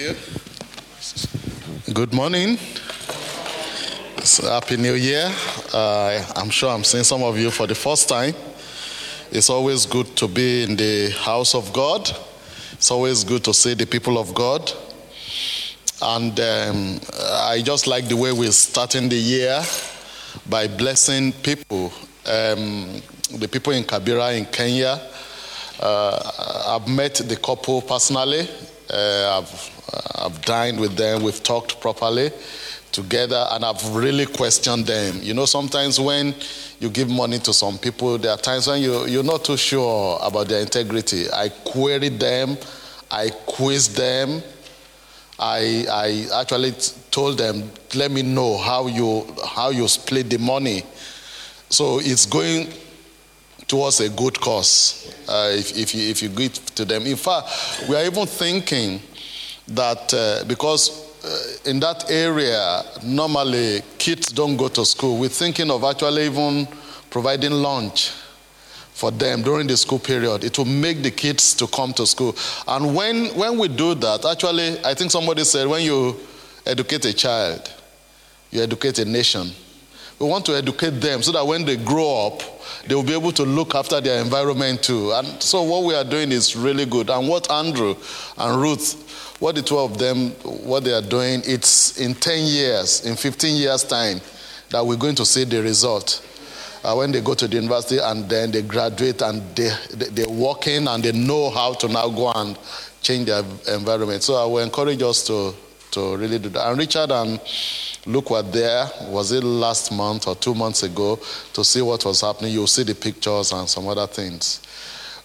you. Good morning. It's Happy New Year. Uh, I'm sure I'm seeing some of you for the first time. It's always good to be in the house of God. It's always good to see the people of God. And um, I just like the way we're starting the year by blessing people. Um, the people in Kibera in Kenya. Uh, I've met the couple personally. Uh, I've, I've dined with them. We've talked properly together, and I've really questioned them. You know, sometimes when you give money to some people, there are times when you, you're not too sure about their integrity. I queried them, I quizzed them. I, I actually told them, let me know how you, how you split the money. So it's going towards a good cause uh, if, if, you, if you give to them. In fact, we are even thinking that uh, because uh, in that area, normally kids don't go to school, we're thinking of actually even providing lunch for them during the school period. It will make the kids to come to school. And when, when we do that, actually, I think somebody said when you educate a child, you educate a nation. We want to educate them so that when they grow up, they will be able to look after their environment too. And so what we are doing is really good. And what Andrew and Ruth, what the two of them, what they are doing, it's in 10 years, in 15 years' time, that we're going to see the result. Uh, when they go to the university and then they graduate and they, they, they're working and they know how to now go and change their environment. So I will encourage us to, to really do that. And Richard and Luke were there, was it last month or two months ago, to see what was happening. You'll see the pictures and some other things.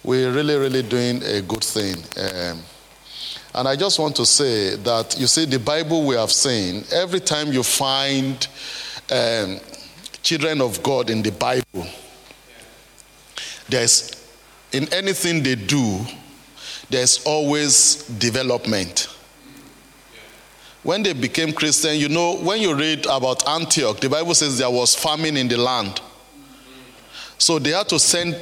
We're really, really doing a good thing. Um, and I just want to say that, you see, the Bible we have seen, every time you find um, children of God in the Bible, there's, in anything they do, there's always development when they became Christian, you know, when you read about Antioch, the Bible says there was famine in the land. So they had to send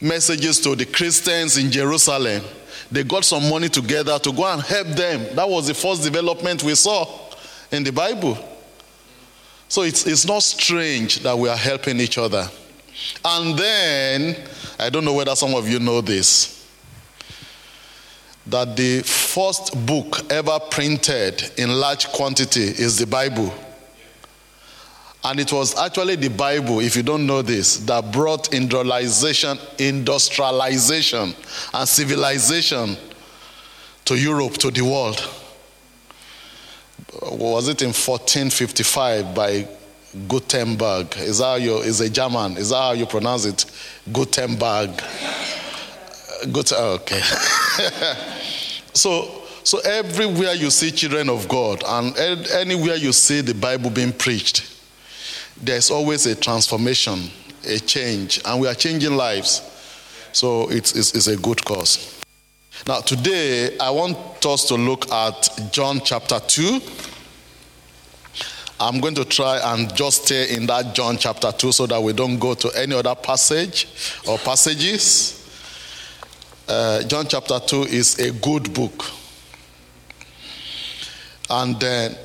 messages to the Christians in Jerusalem. They got some money together to go and help them. That was the first development we saw in the Bible. So it's, it's not strange that we are helping each other. And then, I don't know whether some of you know this that the first book ever printed in large quantity is the Bible. And it was actually the Bible, if you don't know this, that brought industrialization, industrialization and civilization to Europe, to the world. Was it in 1455 by Gutenberg? Is that how you, is a German? Is that how you pronounce it? Gutenberg. Good. Oh, okay. so, so everywhere you see children of God, and anywhere you see the Bible being preached, there's always a transformation, a change, and we are changing lives. So it's, it's, it's a good cause. Now, today, I want us to look at John chapter 2. I'm going to try and just stay in that John chapter 2 so that we don't go to any other passage or passages uh, John chapter 2 is a good book. And then,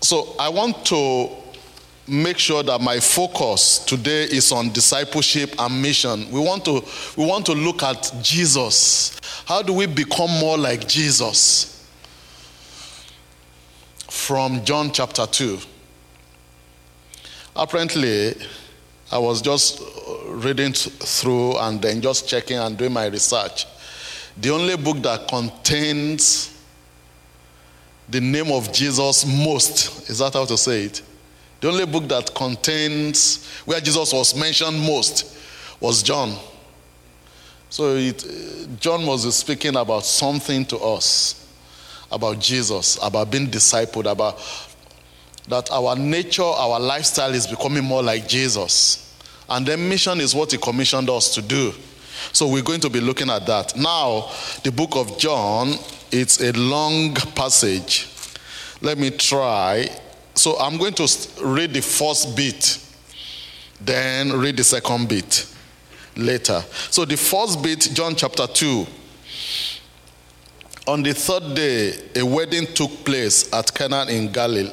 so I want to make sure that my focus today is on discipleship and mission. We want to, we want to look at Jesus. How do we become more like Jesus? From John chapter 2. Apparently, I was just reading through and then just checking and doing my research. The only book that contains the name of Jesus most, is that how to say it? The only book that contains where Jesus was mentioned most was John. So it, John was speaking about something to us, about Jesus, about being discipled, about that our nature, our lifestyle is becoming more like Jesus. And then mission is what he commissioned us to do. So we're going to be looking at that. Now, the book of John, it's a long passage. Let me try. So I'm going to read the first bit, then read the second bit later. So the first bit, John chapter 2, On the third day, a wedding took place at Cana in Galilee.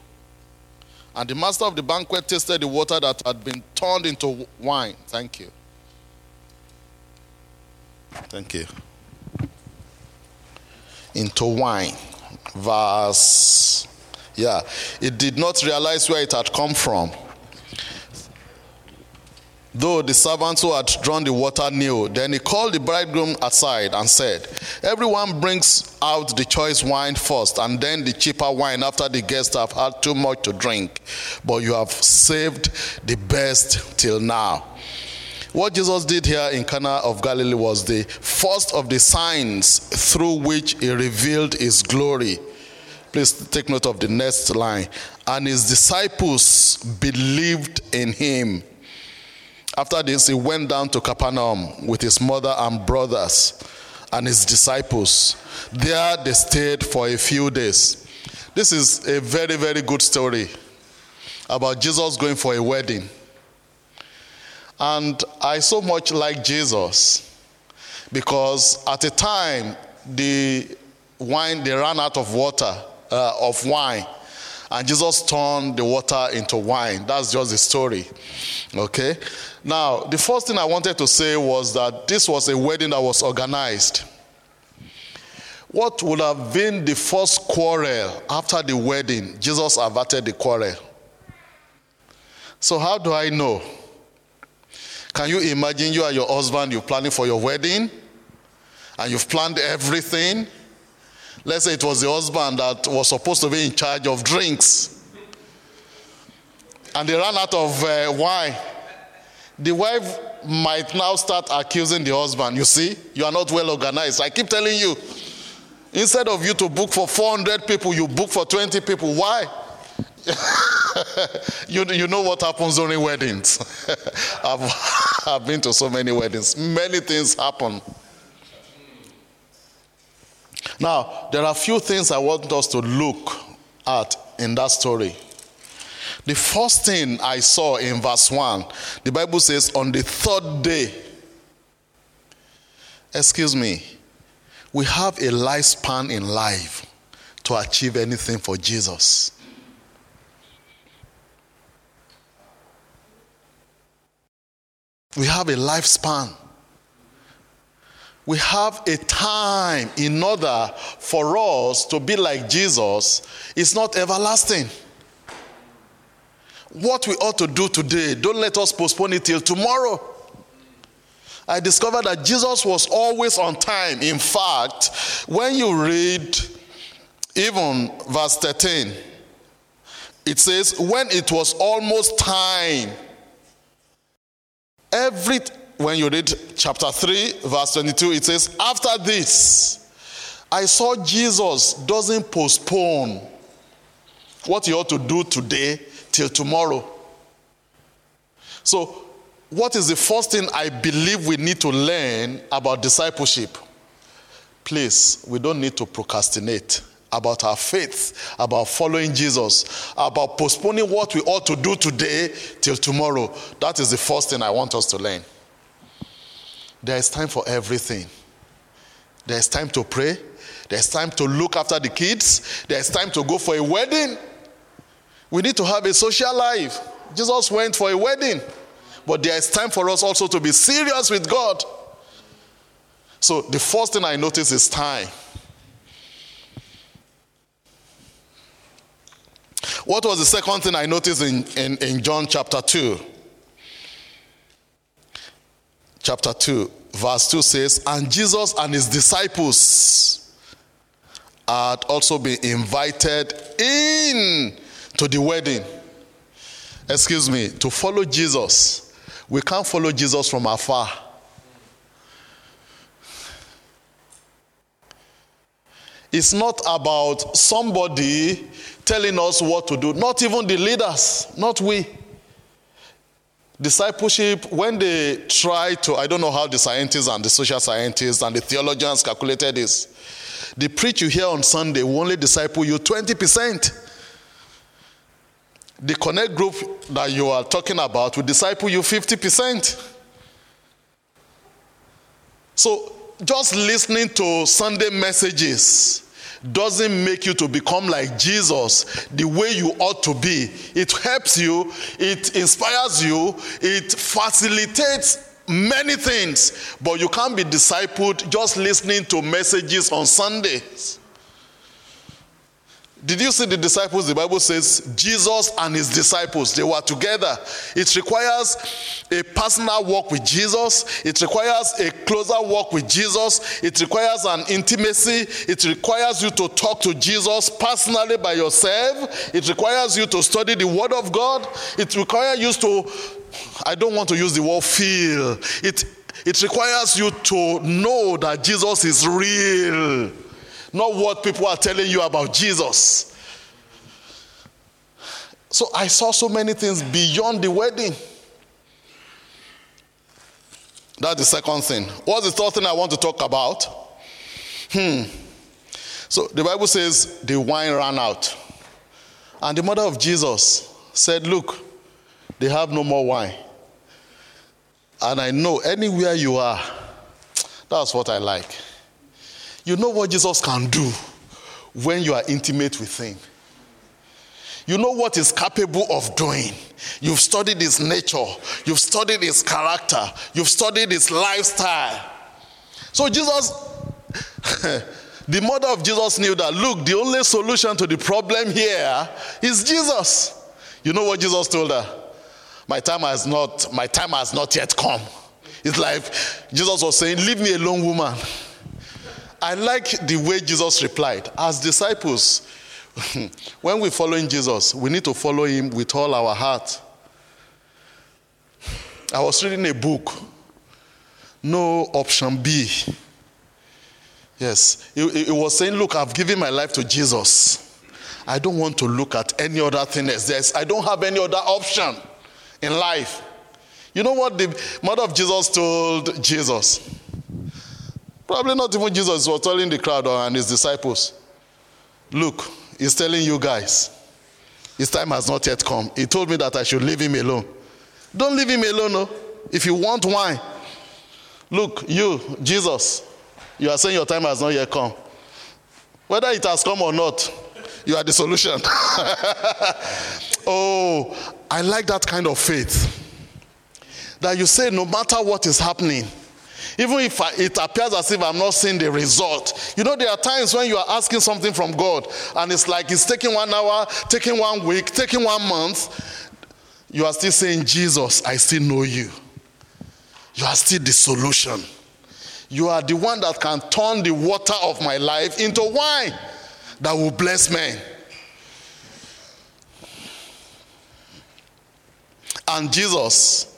And the master of the banquet tasted the water that had been turned into wine. Thank you. Thank you. Into wine. Verse. Yeah. It did not realize where it had come from. Though the servants who had drawn the water knew, then he called the bridegroom aside and said, Everyone brings out the choice wine first, and then the cheaper wine after the guests have had too much to drink. But you have saved the best till now. What Jesus did here in Cana of Galilee was the first of the signs through which he revealed his glory. Please take note of the next line. And his disciples believed in him. After this, he went down to Capernaum with his mother and brothers and his disciples. There they stayed for a few days. This is a very, very good story about Jesus going for a wedding. And I so much like Jesus because at a time the wine they ran out of water uh, of wine and Jesus turned the water into wine. That's just the story. Okay? Now, the first thing I wanted to say was that this was a wedding that was organized. What would have been the first quarrel after the wedding? Jesus averted the quarrel. So, how do I know? Can you imagine you and your husband, you're planning for your wedding, and you've planned everything? Let's say it was the husband that was supposed to be in charge of drinks, and they ran out of uh, wine the wife might now start accusing the husband. You see, you are not well organized. I keep telling you, instead of you to book for 400 people, you book for 20 people. Why? you, you know what happens during weddings. I've, I've been to so many weddings, many things happen. Now, there are a few things I want us to look at in that story. The first thing I saw in verse 1, the Bible says, on the third day, excuse me, we have a lifespan in life to achieve anything for Jesus. We have a lifespan. We have a time in order for us to be like Jesus. It's not everlasting what we ought to do today, don't let us postpone it till tomorrow. I discovered that Jesus was always on time. In fact, when you read even verse 13, it says, When it was almost time, every when you read chapter 3, verse 22, it says, After this, I saw Jesus doesn't postpone what he ought to do today till tomorrow. So, what is the first thing I believe we need to learn about discipleship? Please, we don't need to procrastinate about our faith, about following Jesus, about postponing what we ought to do today till tomorrow. That is the first thing I want us to learn. There is time for everything. There is time to pray. There's time to look after the kids. There's time to go for a wedding. We need to have a social life. Jesus went for a wedding, but there is time for us also to be serious with God. So the first thing I notice is time. What was the second thing I noticed in, in, in John chapter 2? Chapter 2, verse 2 says, And Jesus and his disciples had also been invited in to the wedding. Excuse me, to follow Jesus. We can't follow Jesus from afar. It's not about somebody telling us what to do, not even the leaders, not we. Discipleship, when they try to, I don't know how the scientists and the social scientists and the theologians calculated this. The preach you hear on Sunday will only disciple you 20%. The connect group that you are talking about will disciple you 50%. So just listening to Sunday messages doesn't make you to become like Jesus the way you ought to be. It helps you, it inspires you, it facilitates many things, but you can't be discipled just listening to messages on Sundays. Did you see the disciples? The Bible says Jesus and his disciples, they were together. It requires a personal walk with Jesus. It requires a closer walk with Jesus. It requires an intimacy. It requires you to talk to Jesus personally by yourself. It requires you to study the Word of God. It requires you to, I don't want to use the word feel. It, it requires you to know that Jesus is real not what people are telling you about Jesus. So I saw so many things beyond the wedding. That's the second thing. What's the third thing I want to talk about? Hmm. So the Bible says the wine ran out. And the mother of Jesus said, Look, they have no more wine. And I know anywhere you are, that's what I like. You know what Jesus can do when you are intimate with Him. You know what He's capable of doing. You've studied His nature, you've studied His character, you've studied His lifestyle. So, Jesus, the mother of Jesus knew that, look, the only solution to the problem here is Jesus. You know what Jesus told her? My time has not, my time has not yet come. It's like Jesus was saying, Leave me alone, woman. I like the way Jesus replied. As disciples, when we're following Jesus, we need to follow him with all our heart. I was reading a book, No Option B. Yes, it, it, was saying, Look, I've given my life to Jesus. I don't want to look at any other thing as this. I don't have any other option in life. You know what the mother of Jesus told Jesus? Probably not even Jesus was telling the crowd and his disciples. Look, he's telling you guys, his time has not yet come. He told me that I should leave him alone. Don't leave him alone, no. If you want wine, look, you, Jesus, you are saying your time has not yet come. Whether it has come or not, you are the solution. oh, I like that kind of faith. That you say, no matter what is happening, even if it appears as if I'm not seeing the result. You know, there are times when you are asking something from God and it's like it's taking one hour, taking one week, taking one month. You are still saying, Jesus, I still know you. You are still the solution. You are the one that can turn the water of my life into wine that will bless men. And Jesus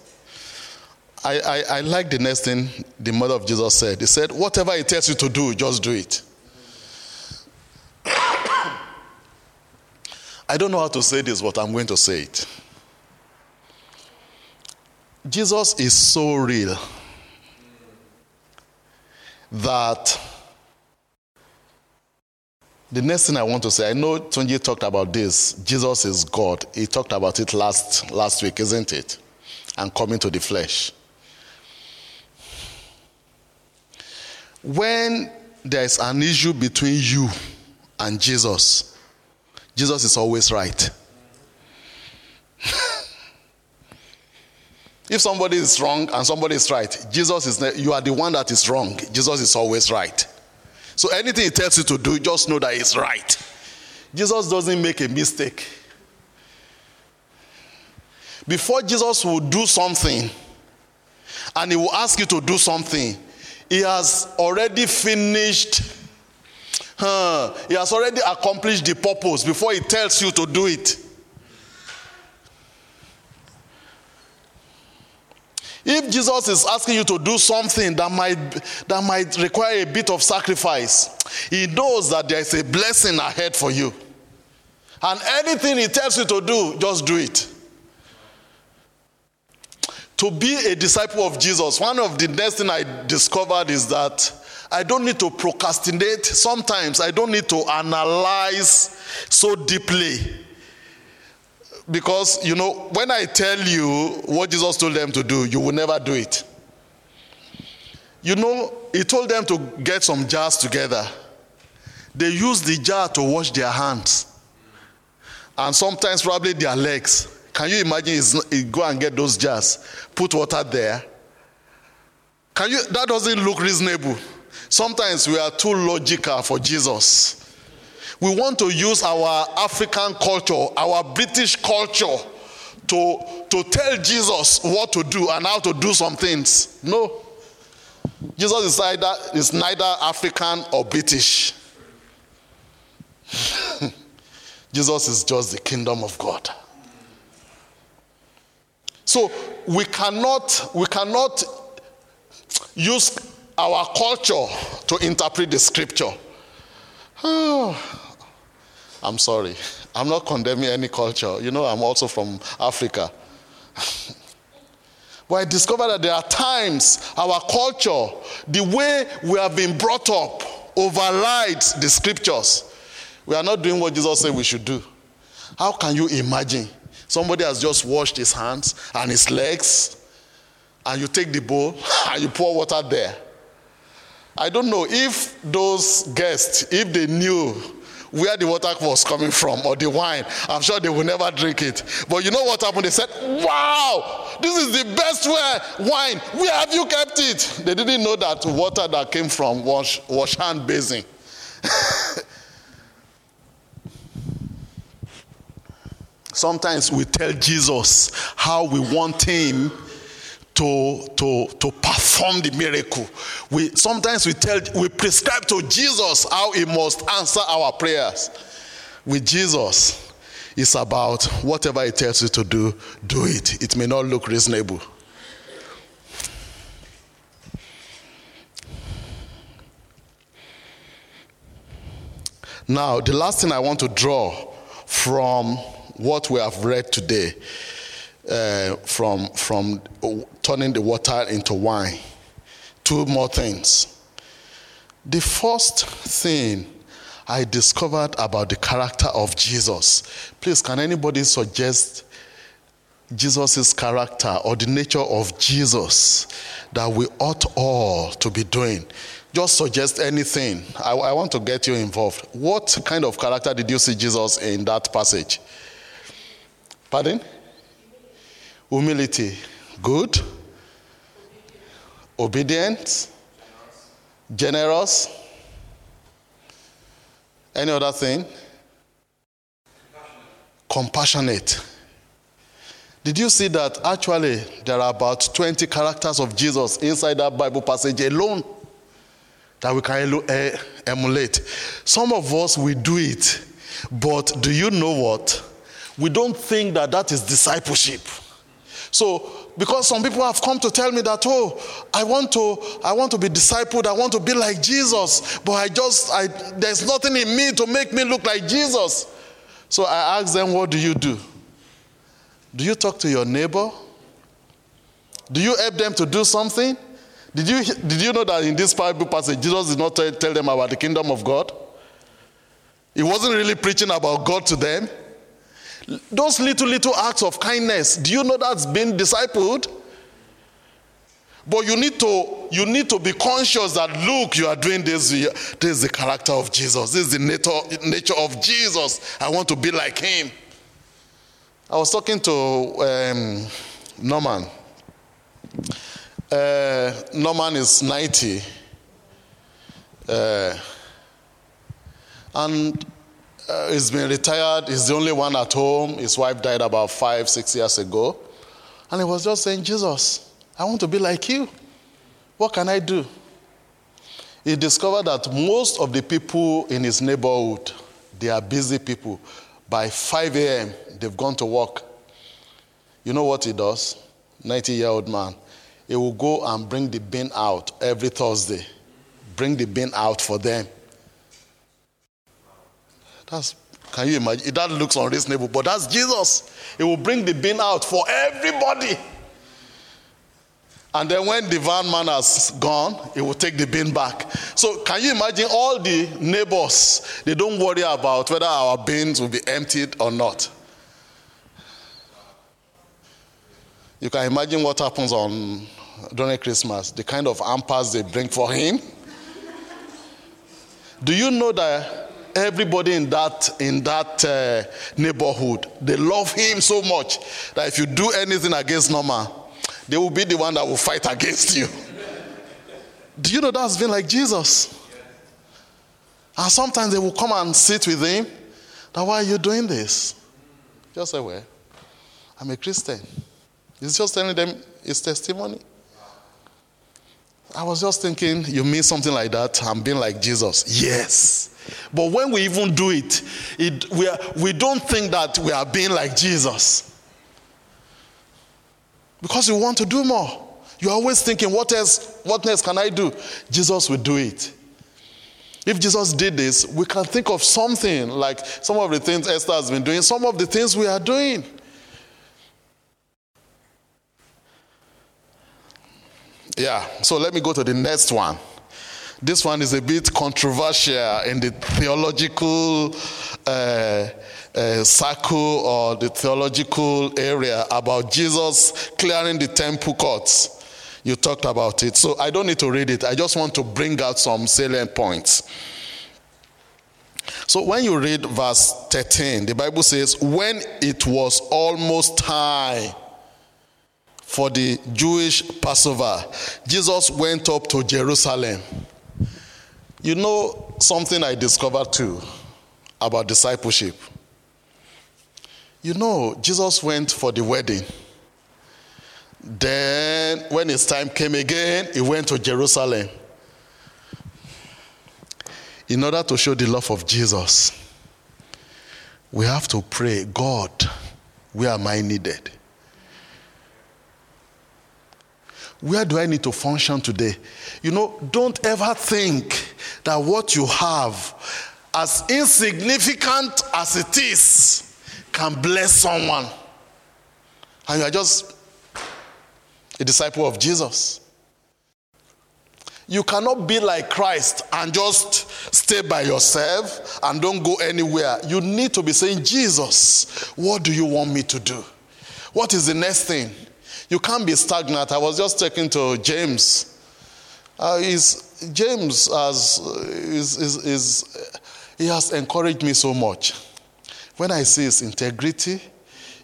I, I, I like the next thing the mother of Jesus said. He said, Whatever he tells you to do, just do it. I don't know how to say this, but I'm going to say it. Jesus is so real that the next thing I want to say, I know Tunji talked about this. Jesus is God. He talked about it last last week, isn't it? And coming to the flesh. When there's an issue between you and Jesus, Jesus is always right. if somebody is wrong and somebody is right, Jesus is you are the one that is wrong. Jesus is always right. So anything he tells you to do, just know that it's right. Jesus doesn't make a mistake. Before Jesus will do something and he will ask you to do something, he has already finished, uh, he has already accomplished the purpose before he tells you to do it. If Jesus is asking you to do something that might, that might require a bit of sacrifice, he knows that there is a blessing ahead for you. And anything he tells you to do, just do it. To be a disciple of Jesus, one of the next thing I discovered is that I don't need to procrastinate. Sometimes I don't need to analyze so deeply because, you know, when I tell you what Jesus told them to do, you will never do it. You know, he told them to get some jars together. They use the jar to wash their hands and sometimes probably their legs. Can you imagine? He go and get those jars, put water there. Can you? That doesn't look reasonable. Sometimes we are too logical for Jesus. We want to use our African culture, our British culture, to, to tell Jesus what to do and how to do some things. No. Jesus is, either, is neither African or British. Jesus is just the kingdom of God. So we cannot, we cannot use our culture to interpret the scripture. Oh, I'm sorry. I'm not condemning any culture. You know, I'm also from Africa. but I discovered that there are times our culture, the way we have been brought up, overrides the scriptures. We are not doing what Jesus said we should do. How can you imagine? Somebody has just washed his hands and his legs, and you take the bowl and you pour water there. I don't know if those guests, if they knew where the water was coming from or the wine. I'm sure they will never drink it. But you know what happened? They said, Wow, this is the best wine. Where have you kept it? They didn't know that water that came from wash, wash hand basin. Sometimes we tell Jesus how we want him to, to, to perform the miracle. We, sometimes we tell, we prescribe to Jesus how he must answer our prayers. With Jesus, it's about whatever he tells you to do, do it. It may not look reasonable. Now, the last thing I want to draw from what we have read today uh, from, from turning the water into wine. Two more things. The first thing I discovered about the character of Jesus. Please, can anybody suggest Jesus' character or the nature of Jesus that we ought all to be doing? Just suggest anything. I, I want to get you involved. What kind of character did you see Jesus in that passage? Pardon? Humility. Good. Obedient. Generous. Any other thing? Compassionate. Did you see that actually there are about 20 characters of Jesus inside that Bible passage alone that we can eh, emulate? Some of us, we do it, but do you know what? We don't think that that is discipleship. So, because some people have come to tell me that, oh, I want to, I want to be discipled, I want to be like Jesus, but I just, I, there's nothing in me to make me look like Jesus. So I ask them, what do you do? Do you talk to your neighbor? Do you help them to do something? Did you, did you know that in this Bible passage, Jesus did not tell, tell them about the kingdom of God? He wasn't really preaching about God to them. Those little, little acts of kindness, do you know that's been discipled? But you need to you need to be conscious that look, you are doing this. This is the character of Jesus. This is the nature, nature of Jesus. I want to be like him. I was talking to um, Norman. Uh, Norman is 90. Uh, and uh, he's been retired. He's the only one at home. His wife died about five, six years ago. And he was just saying, Jesus, I want to be like you. What can I do? He discovered that most of the people in his neighborhood, they are busy people. By 5 a.m., they've gone to work. You know what he does? 90 year old man. He will go and bring the bin out every Thursday. Bring the bin out for them. That's, can you imagine? That looks unreasonable, but that's Jesus. He will bring the bin out for everybody. And then when the van man has gone, he will take the bin back. So can you imagine all the neighbors? They don't worry about whether our bins will be emptied or not. You can imagine what happens on during Christmas, the kind of hampers they bring for him. Do you know that everybody in that in that uh, neighborhood they love him so much that if you do anything against Norman, they will be the one that will fight against you. Do you know that's been like Jesus? And sometimes they will come and sit with him. Now, why are you doing this? Just say, well, I'm a Christian. He's just telling them his testimony. I was just thinking, you mean something like that? I'm being like Jesus. Yes. But when we even do it, it we, are, we don't think that we are being like Jesus. Because you want to do more. You're always thinking, what else, what else can I do? Jesus will do it. If Jesus did this, we can think of something like some of the things Esther has been doing, some of the things we are doing. Yeah, so let me go to the next one. This one is a bit controversial in the theological uh, uh, circle or the theological area about Jesus clearing the temple courts. You talked about it. So I don't need to read it. I just want to bring out some salient points. So when you read verse 13, the Bible says, When it was almost time for the Jewish Passover, Jesus went up to Jerusalem. You know something I discovered too about discipleship. You know, Jesus went for the wedding. Then, when his time came again, he went to Jerusalem in order to show the love of Jesus. We have to pray, God, where am I needed? Where do I need to function today? You know, don't ever think that what you have, as insignificant as it is, can bless someone. And you are just a disciple of Jesus. You cannot be like Christ and just stay by yourself and don't go anywhere. You need to be saying, Jesus, what do you want me to do? What is the next thing? You can't be stagnant. I was just talking to James. Uh, James has, is, is, is, he has encouraged me so much. When I see his integrity,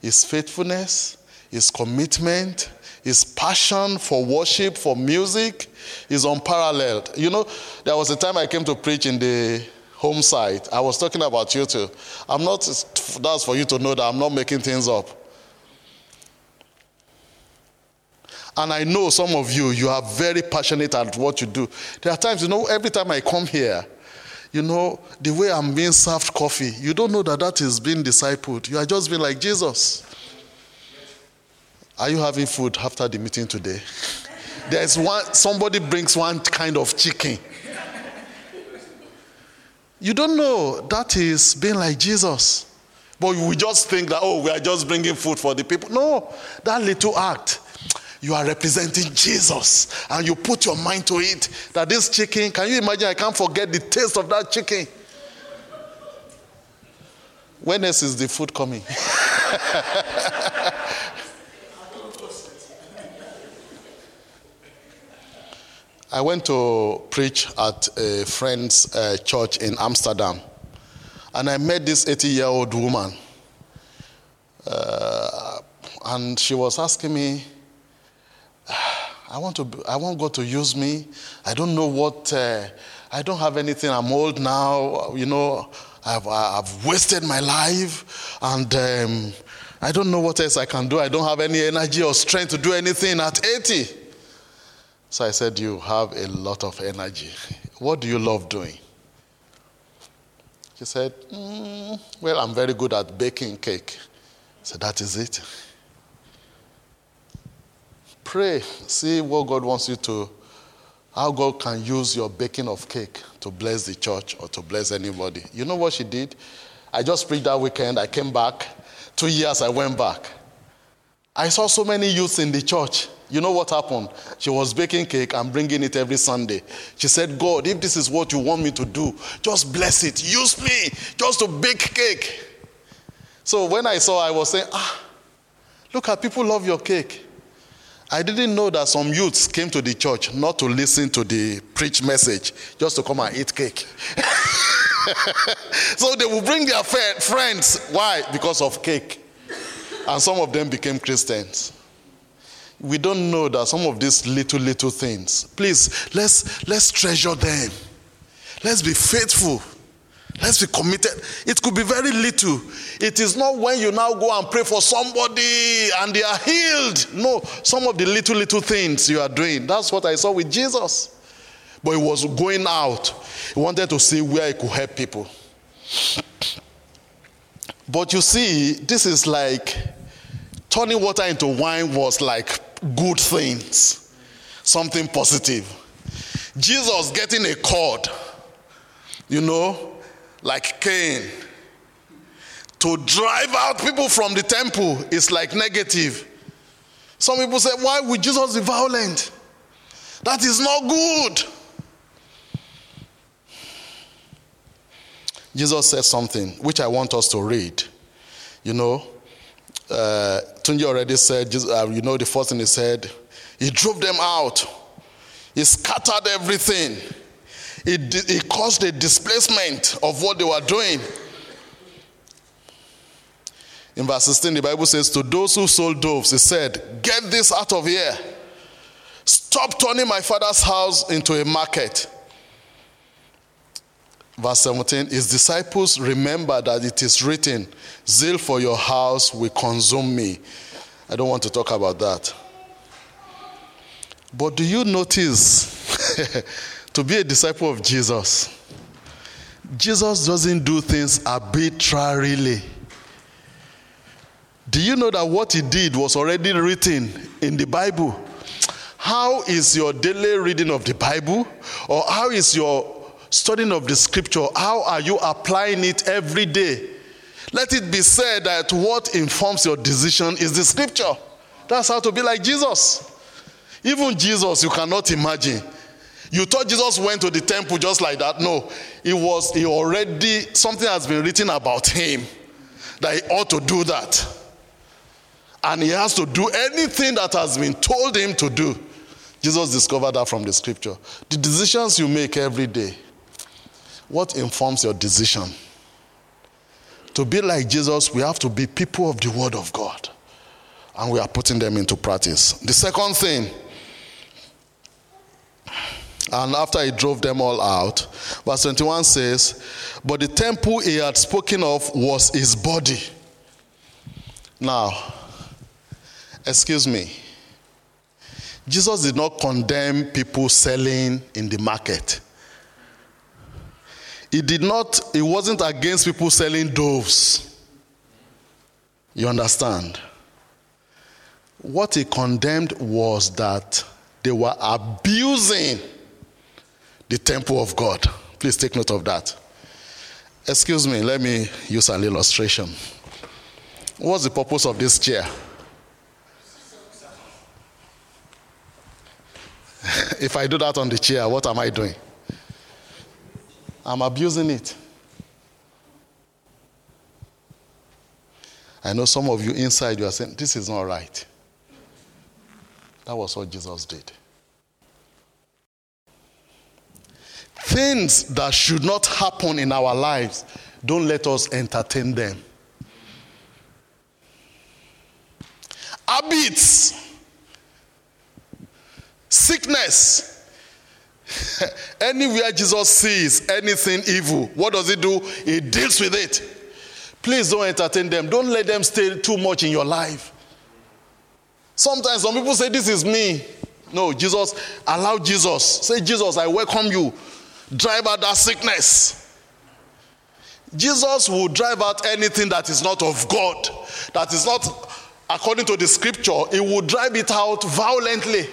his faithfulness, his commitment, his passion for worship, for music is unparalleled. You know, there was a time I came to preach in the home site. I was talking about you too. I'm not, that's for you to know that I'm not making things up. And I know some of you, you are very passionate at what you do. There are times, you know, every time I come here, you know, the way I'm being served coffee, you don't know that that is being discipled. You are just being like Jesus. Are you having food after the meeting today? There's one, somebody brings one kind of chicken. You don't know that is being like Jesus. But we just think that, oh, we are just bringing food for the people. No, that little act you are representing Jesus and you put your mind to it that this chicken, can you imagine? I can't forget the taste of that chicken. When else is the food coming? I went to preach at a friend's uh, church in Amsterdam, and I met this 80 year old woman. Uh, and she was asking me, I want, to, I want God to use me. I don't know what, uh, I don't have anything. I'm old now. You know, I've, I've wasted my life. And um, I don't know what else I can do. I don't have any energy or strength to do anything at 80. So I said, You have a lot of energy. What do you love doing? She said, mm, Well, I'm very good at baking cake. Said, That is it. Pray, see what God wants you to, how God can use your baking of cake to bless the church or to bless anybody. You know what she did? I just preached that weekend. I came back. Two years I went back. I saw so many youths in the church. You know what happened? She was baking cake and bringing it every Sunday. She said, God, if this is what you want me to do, just bless it. Use me just to bake cake. So when I saw, I was saying, ah, look at people love your cake. I didn't know that some youths came to the church not to listen to the preach message, just to come and eat cake. so they will bring their friends. Why? Because of cake. And some of them became Christians we don't know that some of these little, little things, please, let's, let's treasure them. Let's be faithful. Let's be committed. It could be very little. It is not when you now go and pray for somebody and they are healed. No, some of the little, little things you are doing. That's what I saw with Jesus. But he was going out. He wanted to see where he could help people. But you see, this is like turning water into wine was like good things, something positive. Jesus getting a cord, you know, like cane. To drive out people from the temple is like negative. Some people say, Why would Jesus be violent? That is not good. Jesus said something which I want us to read. You know, uh, Tunji already said, uh, you know, the first thing he said, he drove them out. He scattered everything. He, he caused a displacement of what they were doing. In verse 16, the Bible says, To those who sold doves, he said, Get this out of here. Stop turning my father's house into a market. Verse 17 His disciples remember that it is written, Zeal for your house will consume me. I don't want to talk about that. But do you notice to be a disciple of Jesus, Jesus doesn't do things arbitrarily. Do you know that what he did was already written in the Bible? How is your daily reading of the Bible? Or how is your studying of the scripture, how are you applying it every day? Let it be said that what informs your decision is the scripture. That's how to be like Jesus. Even Jesus, you cannot imagine. You thought Jesus went to the temple just like that. No, it was he already something has been written about him that he ought to do that. And he has to do anything that has been told him to do. Jesus discovered that from the scripture. The decisions you make every day what informs your decision? To be like Jesus, we have to be people of the Word of God. And we are putting them into practice. The second thing, and after he drove them all out, verse 21 says, But the temple he had spoken of was his body. Now, excuse me. Jesus did not condemn people selling in the market. He did not, he wasn't against people selling doves. You understand? What he condemned was that they were abusing the temple of God. Please take note of that. Excuse me, let me use an illustration. What's the purpose of this chair? if I do that on the chair, what am I doing? I'm abusing it. I know some of you inside you are saying, This is not right. That was what Jesus did. Things that should not happen in our lives, don't let us entertain them. Habits, sickness, Anywhere Jesus sees anything evil, what does he do? He deals with it. Please don't entertain them. Don't let them stay too much in your life. Sometimes some people say, This is me. No, Jesus, allow Jesus. Say, Jesus, I welcome you. Drive out that sickness. Jesus will drive out anything that is not of God, that is not according to the scripture. He will drive it out violently.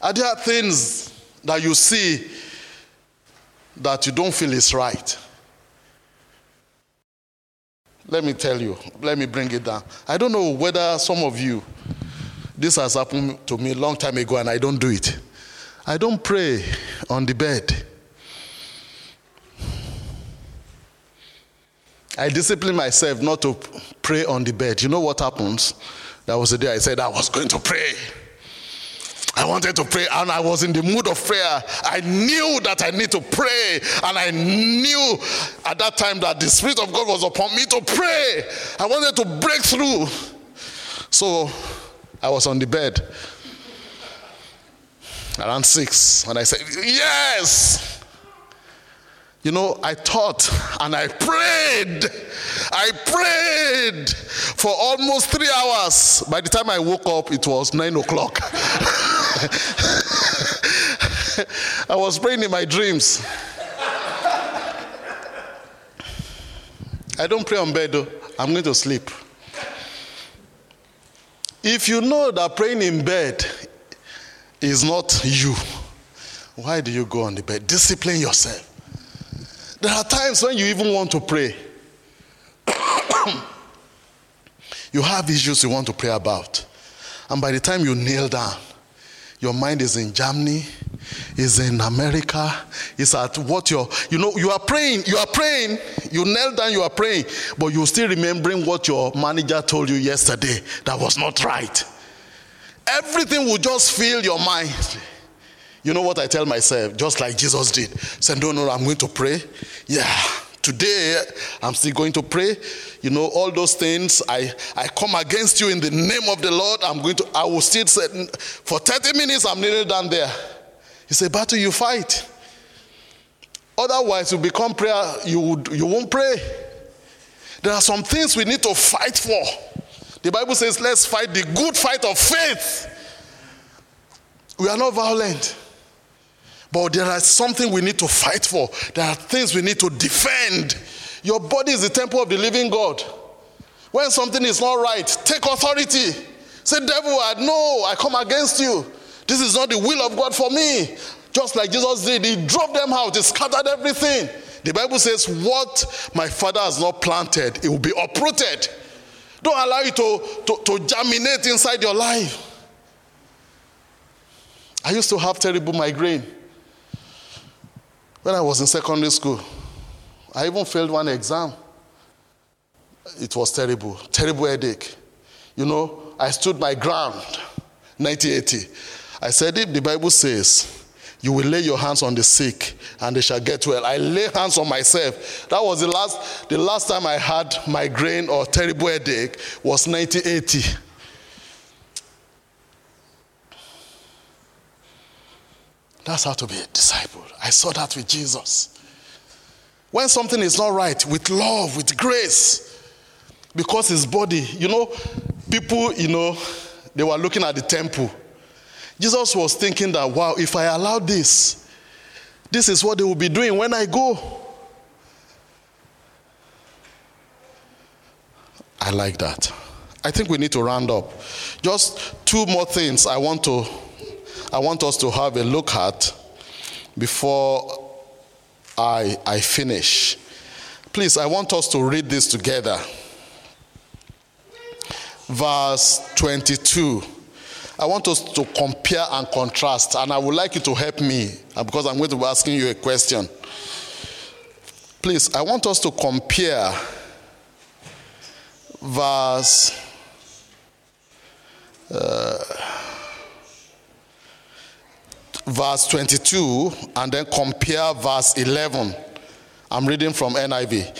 Are there things that you see that you don't feel is right? Let me tell you, let me bring it down. I don't know whether some of you, this has happened to me a long time ago and I don't do it. I don't pray on the bed. I discipline myself not to pray on the bed. You know what happens? That was the day I said I was going to pray. I wanted to pray and I was in the mood of prayer. I knew that I need to pray and I knew at that time that the Spirit of God was upon me to pray. I wanted to break through. So I was on the bed around six and I said, Yes. You know, I thought and I prayed. I prayed for almost three hours. By the time I woke up, it was nine o'clock. I was praying in my dreams. I don't pray on bed though. I'm going to sleep. If you know that praying in bed is not you, why do you go on the bed? Discipline yourself. There are times when you even want to pray. you have issues you want to pray about. And by the time you kneel down, your mind is in Germany, is in America, is at what you're, you know, you are praying, you are praying, you kneel down, you are praying, but you're still remembering what your manager told you yesterday that was not right. Everything will just fill your mind. You know what I tell myself, just like Jesus did. Say, no, no, I'm going to pray. Yeah, today I'm still going to pray. You know, all those things, I, I come against you in the name of the Lord. I'm going to, I will still say, for 30 minutes, I'm kneeling down there. It's a battle you fight. Otherwise, you become prayer, you, would, you won't pray. There are some things we need to fight for. The Bible says, let's fight the good fight of faith. We are not violent. But there is something we need to fight for. There are things we need to defend. Your body is the temple of the living God. When something is not right, take authority. Say, devil, I know I come against you. This is not the will of God for me. Just like Jesus did, he drove them out, he scattered everything. The Bible says, What my father has not planted, it will be uprooted. Don't allow it to, to, to germinate inside your life. I used to have terrible migraine. When I was in secondary school, I even failed one exam. It was terrible, terrible headache. You know, I stood my ground, 1980. I said, if the Bible says, you will lay your hands on the sick and they shall get well. I lay hands on myself. That was the last, the last time I had migraine or terrible headache was 1980. That's how to be a disciple. I saw that with Jesus. When something is not right, with love, with grace, because his body, you know, people, you know, they were looking at the temple. Jesus was thinking that, wow, if I allow this, this is what they will be doing when I go. I like that. I think we need to round up. Just two more things I want to I want us to have a look at before I, I finish. Please, I want us to read this together. Verse 22. I want us to compare and contrast, and I would like you to help me uh, because I'm going to be asking you a question. Please, I want us to compare verse. Uh, verse 22 and then compare verse 11. I'm reading from NIV.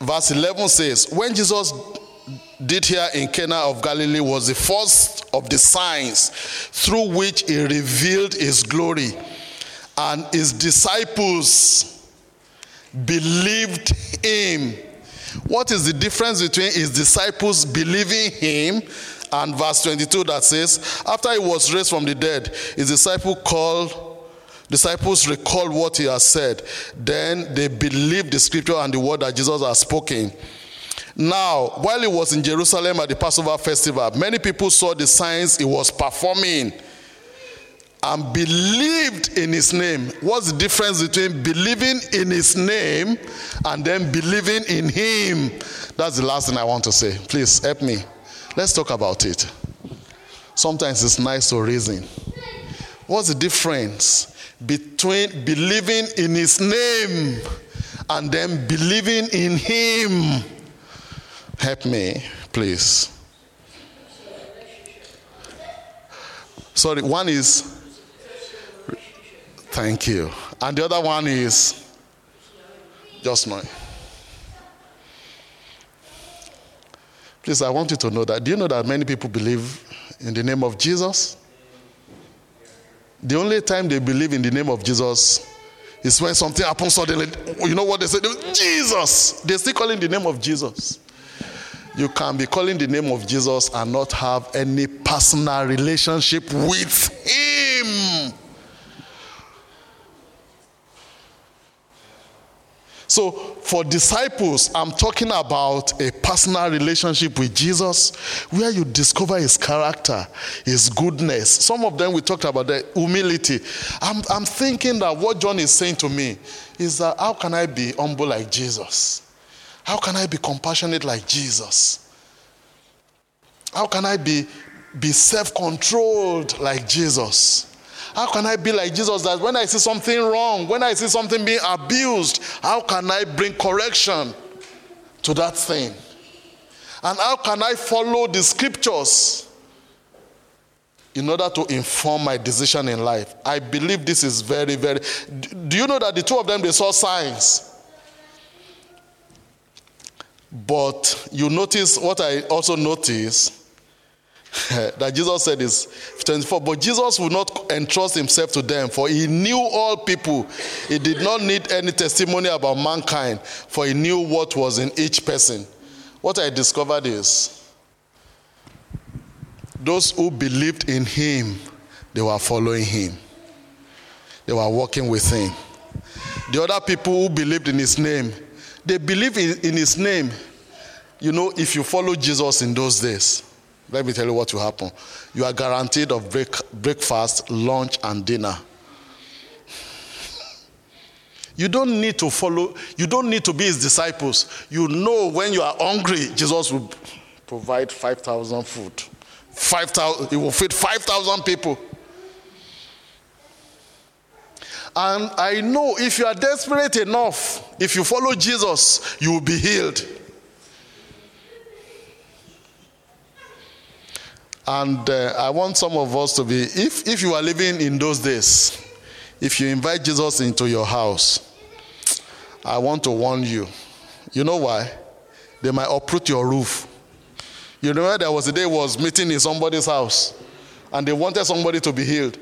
Verse 11 says, When Jesus did here in Cana of Galilee was the first of the signs through which he revealed his glory, and his disciples believed him. What is the difference between his disciples believing him and verse 22 that says, After he was raised from the dead, his disciple called disciples recall what he has said. Then they believed the scripture and the word that Jesus has spoken. Now, while he was in Jerusalem at the Passover festival, many people saw the signs he was performing and believed in his name. What's the difference between believing in his name and then believing in him? That's the last thing I want to say. Please help me. Let's talk about it. Sometimes it's nice to reason. What's the difference between believing in his name and then believing in him? Help me, please. Sorry, one is thank you, and the other one is just mine. Please, I want you to know that. Do you know that many people believe in the name of Jesus? The only time they believe in the name of Jesus is when something happens suddenly. You know what they say? Jesus. They still calling the name of Jesus. You can be calling the name of Jesus and not have any personal relationship with Him. So, for disciples, I'm talking about a personal relationship with Jesus where you discover his character, his goodness. Some of them we talked about the humility. I'm, I'm thinking that what John is saying to me is that how can I be humble like Jesus? How can I be compassionate like Jesus? How can I be, be self controlled like Jesus? How can I be like Jesus that when I see something wrong, when I see something being abused, how can I bring correction to that thing? And how can I follow the scriptures in order to inform my decision in life? I believe this is very, very. Do you know that the two of them they saw signs? But you notice what I also notice that Jesus said is 24. But Jesus would not entrust himself to them, for he knew all people. He did not need any testimony about mankind, for he knew what was in each person. What I discovered is those who believed in him, they were following him, they were walking with him. The other people who believed in his name, they believe in, in his name. You know, if you follow Jesus in those days, let me tell you what will happen. You are guaranteed of break, breakfast, lunch, and dinner. You don't need to follow, you don't need to be his disciples. You know when you are hungry, Jesus will provide 5,000 food. 5,000, he will feed 5,000 people. And I know if you are desperate enough, if you follow Jesus, you will be healed. And uh, I want some of us to be, if, if you are living in those days, if you invite Jesus into your house, I want to warn you. You know why? They might uproot your roof. You remember there was a day was meeting in somebody's house and they wanted somebody to be healed.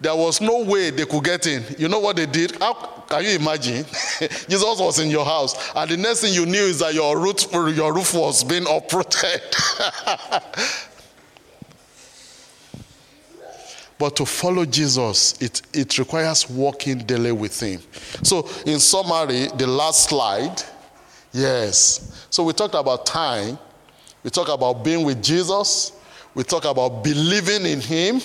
There was no way they could get in. You know what they did? How can you imagine? Jesus was in your house, and the next thing you knew is that your roof, your roof was being uprooted. But to follow Jesus, it, it requires walking daily with Him. So, in summary, the last slide, yes. So, we talked about time, we talked about being with Jesus, we talked about believing in Him,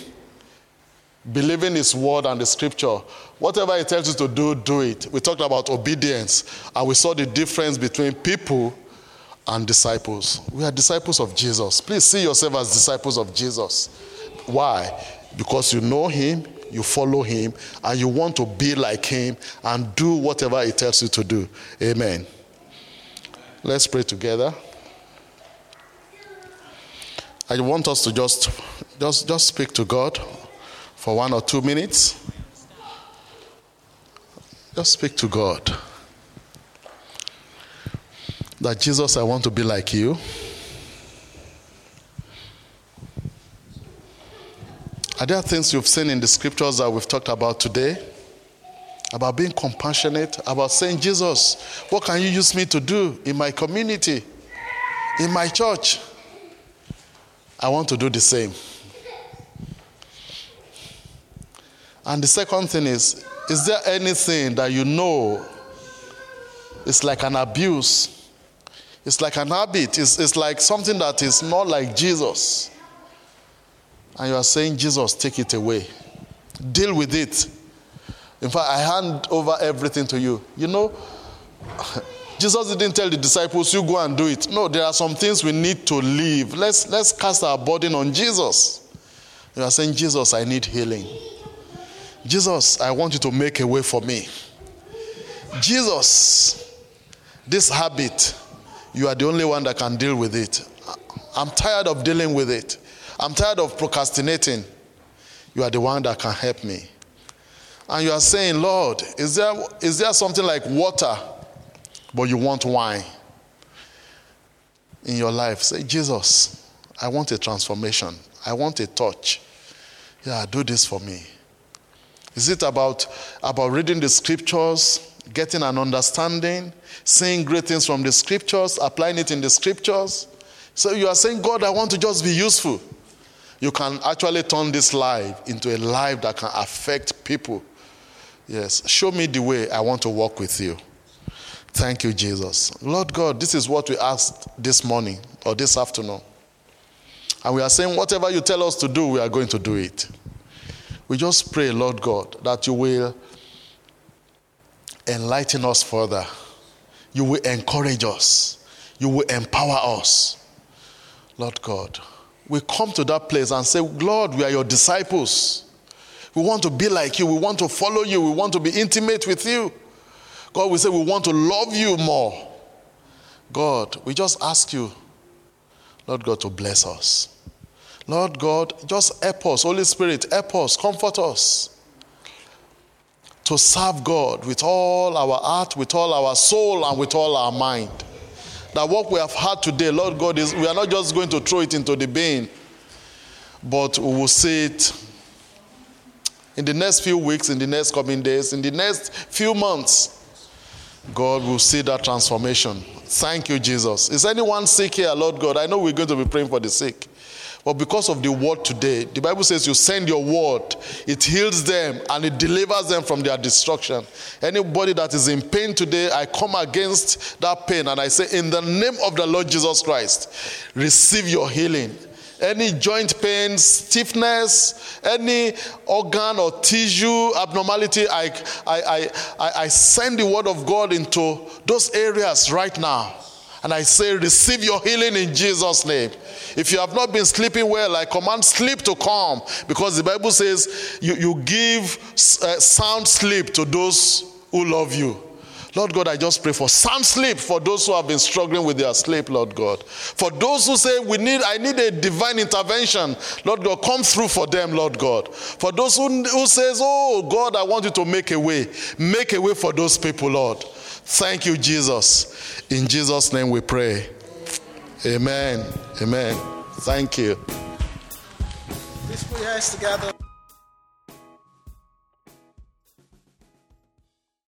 believing His word and the scripture. Whatever He tells you to do, do it. We talked about obedience, and we saw the difference between people and disciples. We are disciples of Jesus. Please see yourself as disciples of Jesus. Why? because you know him, you follow him, and you want to be like him and do whatever he tells you to do. Amen. Let's pray together. I want us to just just just speak to God for one or two minutes. Just speak to God. That Jesus, I want to be like you. Are there things you've seen in the scriptures that we've talked about today? about being compassionate, about saying, Jesus, what can you use me to do in my community, in my church? I want to do the same. And the second thing is, is there anything that you know is like an abuse? It's like an habit. It's, it's like something that is not like Jesus. And you are saying, Jesus, take it away. Deal with it. In fact, I hand over everything to you. You know, Jesus didn't tell the disciples, you go and do it. No, there are some things we need to leave. Let's, let's cast our burden on Jesus. You are saying, Jesus, I need healing. Jesus, I want you to make a way for me. Jesus, this habit, you are the only one that can deal with it. I'm tired of dealing with it. I'm tired of procrastinating. You are the one that can help me. And you are saying, Lord, is there, is there something like water, but you want wine in your life? Say, Jesus, I want a transformation. I want a touch. Yeah, do this for me. Is it about, about reading the scriptures, getting an understanding, seeing great things from the scriptures, applying it in the scriptures? So you are saying, God, I want to just be useful. You can actually turn this life into a life that can affect people. Yes, show me the way I want to walk with you. Thank you, Jesus. Lord God, this is what we asked this morning or this afternoon. And we are saying, whatever you tell us to do, we are going to do it. We just pray, Lord God, that you will enlighten us further. You will encourage us. You will empower us. Lord God, we come to that place and say, Lord, we are your disciples. We want to be like you. We want to follow you. We want to be intimate with you. God, we say we want to love you more. God, we just ask you, Lord God, to bless us. Lord God, just help us. Holy Spirit, help us, comfort us to serve God with all our heart, with all our soul, and with all our mind. That what we have had today, Lord God, is we are not just going to throw it into the bin, but we will see it in the next few weeks, in the next coming days, in the next few months. God will see that transformation. Thank you, Jesus. Is anyone sick here, Lord God? I know we're going to be praying for the sick. But because of the word today, the Bible says you send your word, it heals them and it delivers them from their destruction. Anybody that is in pain today, I come against that pain and I say, in the name of the Lord Jesus Christ, receive your healing. Any joint pain, stiffness, any organ or tissue abnormality, I, I, I, I send the word of God into those areas right now. And I say, receive your healing in Jesus' name. If you have not been sleeping well, I command sleep to come because the Bible says you, you give uh, sound sleep to those who love you. Lord God, I just pray for sound sleep for those who have been struggling with their sleep, Lord God. For those who say we need, I need a divine intervention, Lord God, come through for them, Lord God. For those who, who says, oh God, I want you to make a way, make a way for those people, Lord. Thank you, Jesus. In Jesus' name we pray. Amen. Amen. Thank you. Please put your hands together.